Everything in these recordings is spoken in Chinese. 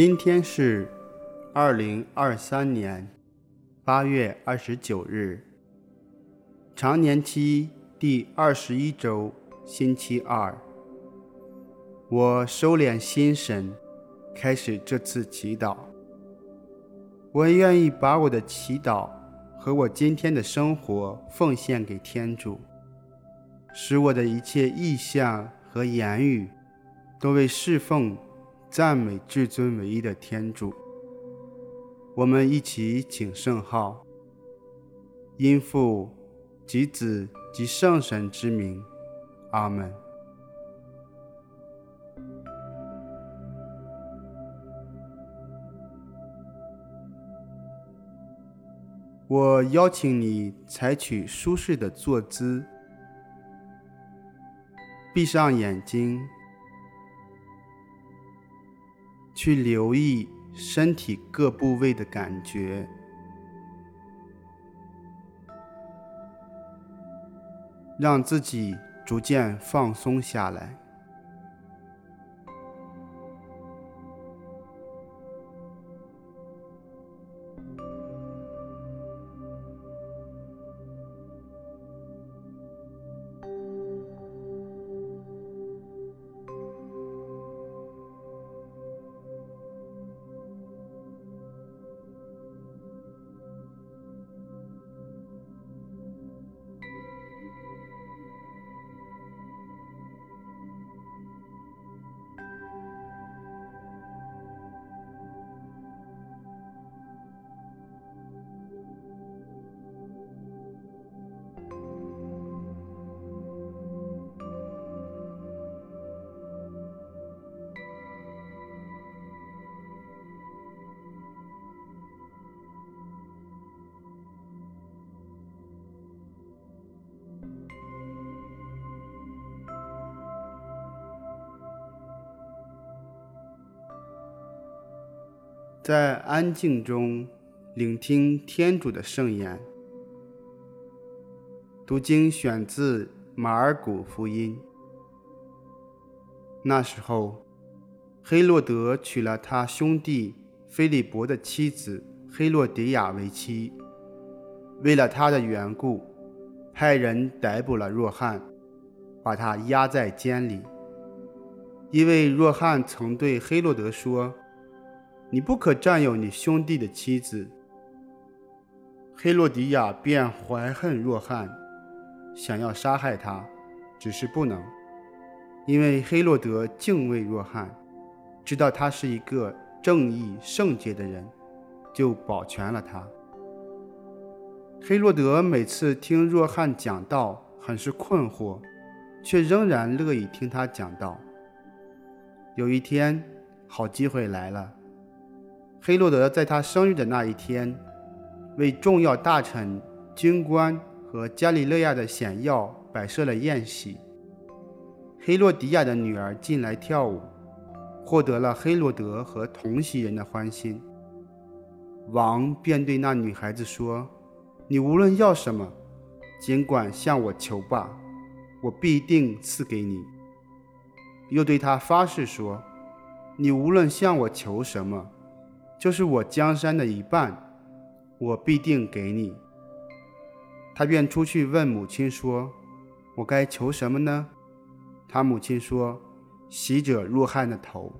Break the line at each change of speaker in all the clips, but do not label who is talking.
今天是二零二三年八月二十九日，常年期第二十一周，星期二。我收敛心神，开始这次祈祷。我愿意把我的祈祷和我今天的生活奉献给天主，使我的一切意向和言语都为侍奉。赞美至尊唯一的天主，我们一起请圣号，因父及子及圣神之名，阿门。我邀请你采取舒适的坐姿，闭上眼睛。去留意身体各部位的感觉，让自己逐渐放松下来。在安静中聆听天主的圣言。读经选自马尔谷福音。那时候，黑洛德娶了他兄弟菲利伯的妻子黑洛迪亚为妻。为了他的缘故，派人逮捕了若翰，把他押在监里，因为若翰曾对黑洛德说。你不可占有你兄弟的妻子。黑洛迪亚便怀恨若翰，想要杀害他，只是不能，因为黑洛德敬畏若翰，知道他是一个正义圣洁的人，就保全了他。黑洛德每次听若翰讲道，很是困惑，却仍然乐意听他讲道。有一天，好机会来了。黑洛德在他生日的那一天，为重要大臣、军官和加里肋亚的显要摆设了宴席。黑洛迪亚的女儿进来跳舞，获得了黑洛德和同席人的欢心。王便对那女孩子说：“你无论要什么，尽管向我求吧，我必定赐给你。”又对她发誓说：“你无论向我求什么。”就是我江山的一半，我必定给你。他便出去问母亲说：“我该求什么呢？”他母亲说：“喜者若汉的头。”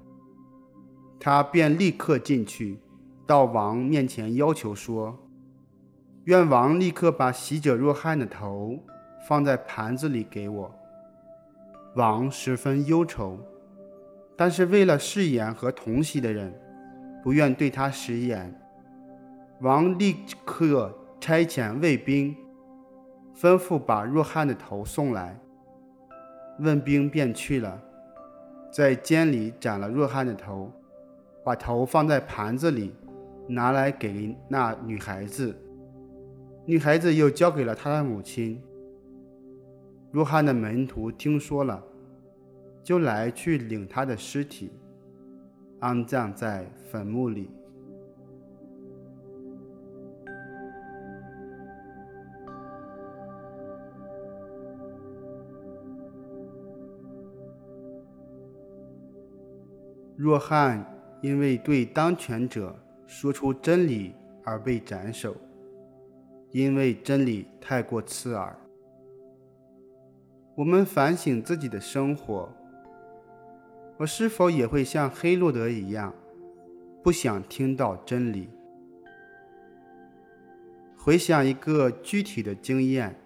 他便立刻进去，到王面前要求说：“愿王立刻把喜者若汉的头放在盘子里给我。”王十分忧愁，但是为了饰演和同席的人。不愿对他食言，王立刻差遣卫兵，吩咐把若翰的头送来。卫兵便去了，在监里斩了若翰的头，把头放在盘子里，拿来给那女孩子。女孩子又交给了她的母亲。若翰的门徒听说了，就来去领他的尸体。安葬在坟墓里。若翰因为对当权者说出真理而被斩首，因为真理太过刺耳。我们反省自己的生活，我是否也会像黑洛德一样，不想听到真理？回想一个具体的经验，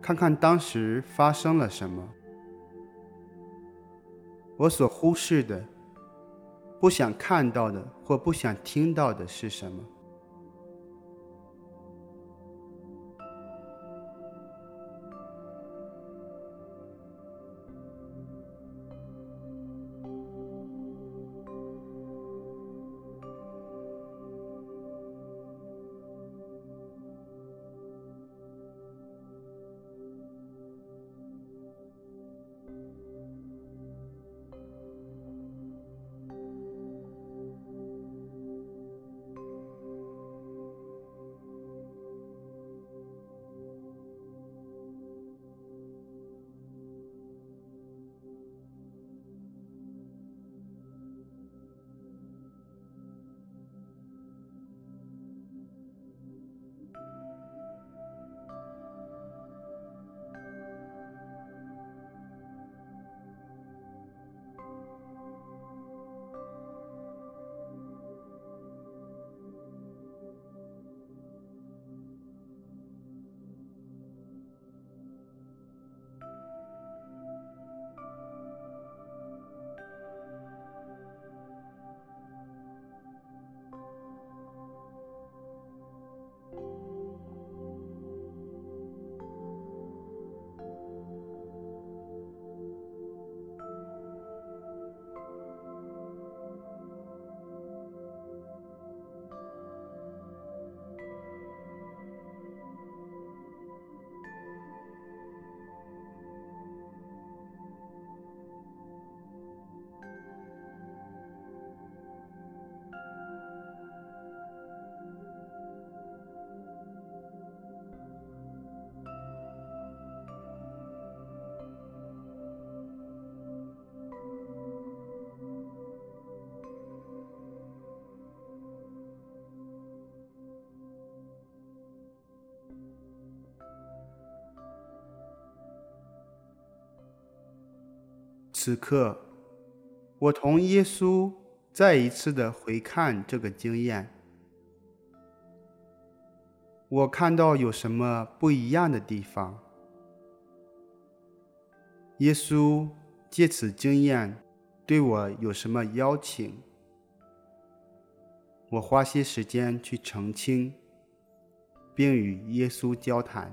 看看当时发生了什么。我所忽视的、不想看到的或不想听到的是什么？此刻，我同耶稣再一次的回看这个经验，我看到有什么不一样的地方？耶稣借此经验对我有什么邀请？我花些时间去澄清，并与耶稣交谈。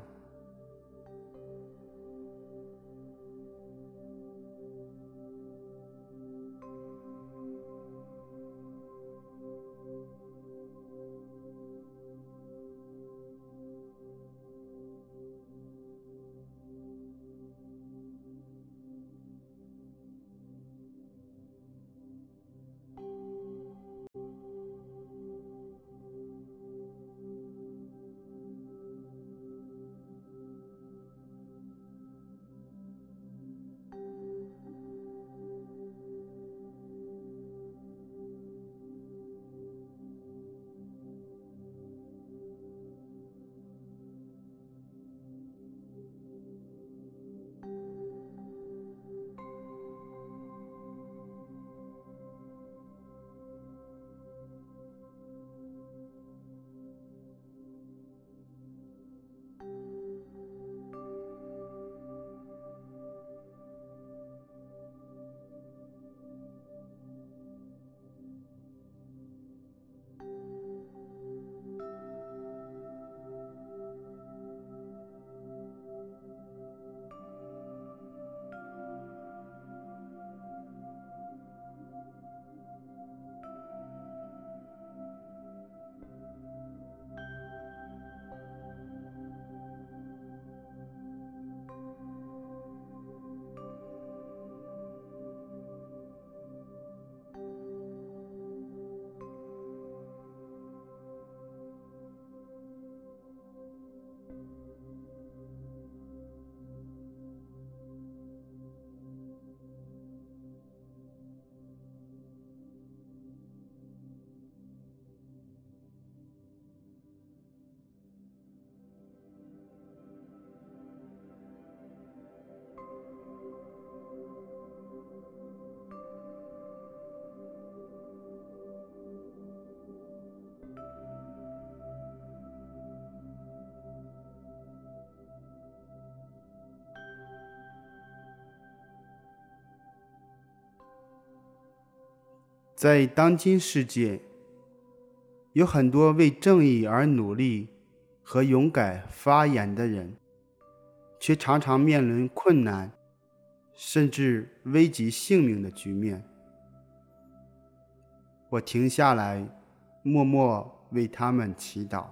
在当今世界，有很多为正义而努力和勇敢发言的人，却常常面临困难，甚至危及性命的局面。我停下来，默默为他们祈祷。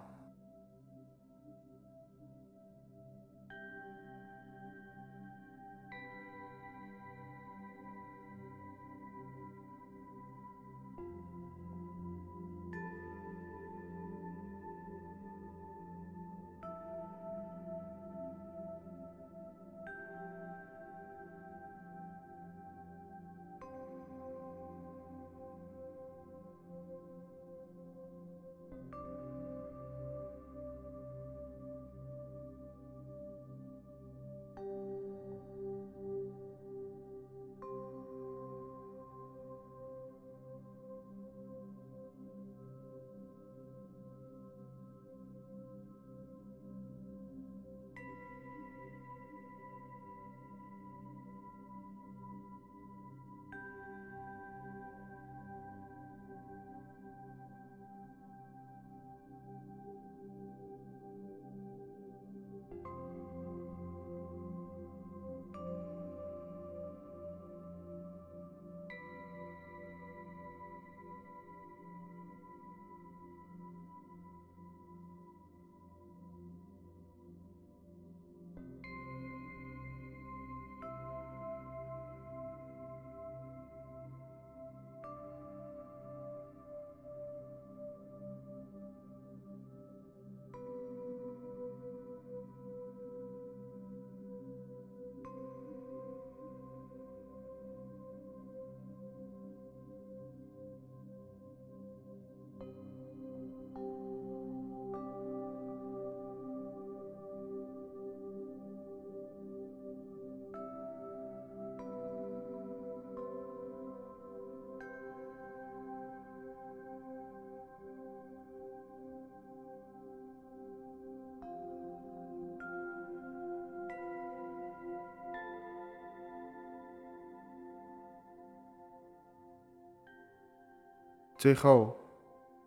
最后，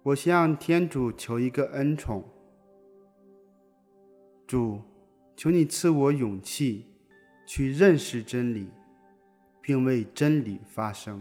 我向天主求一个恩宠。主，求你赐我勇气，去认识真理，并为真理发声。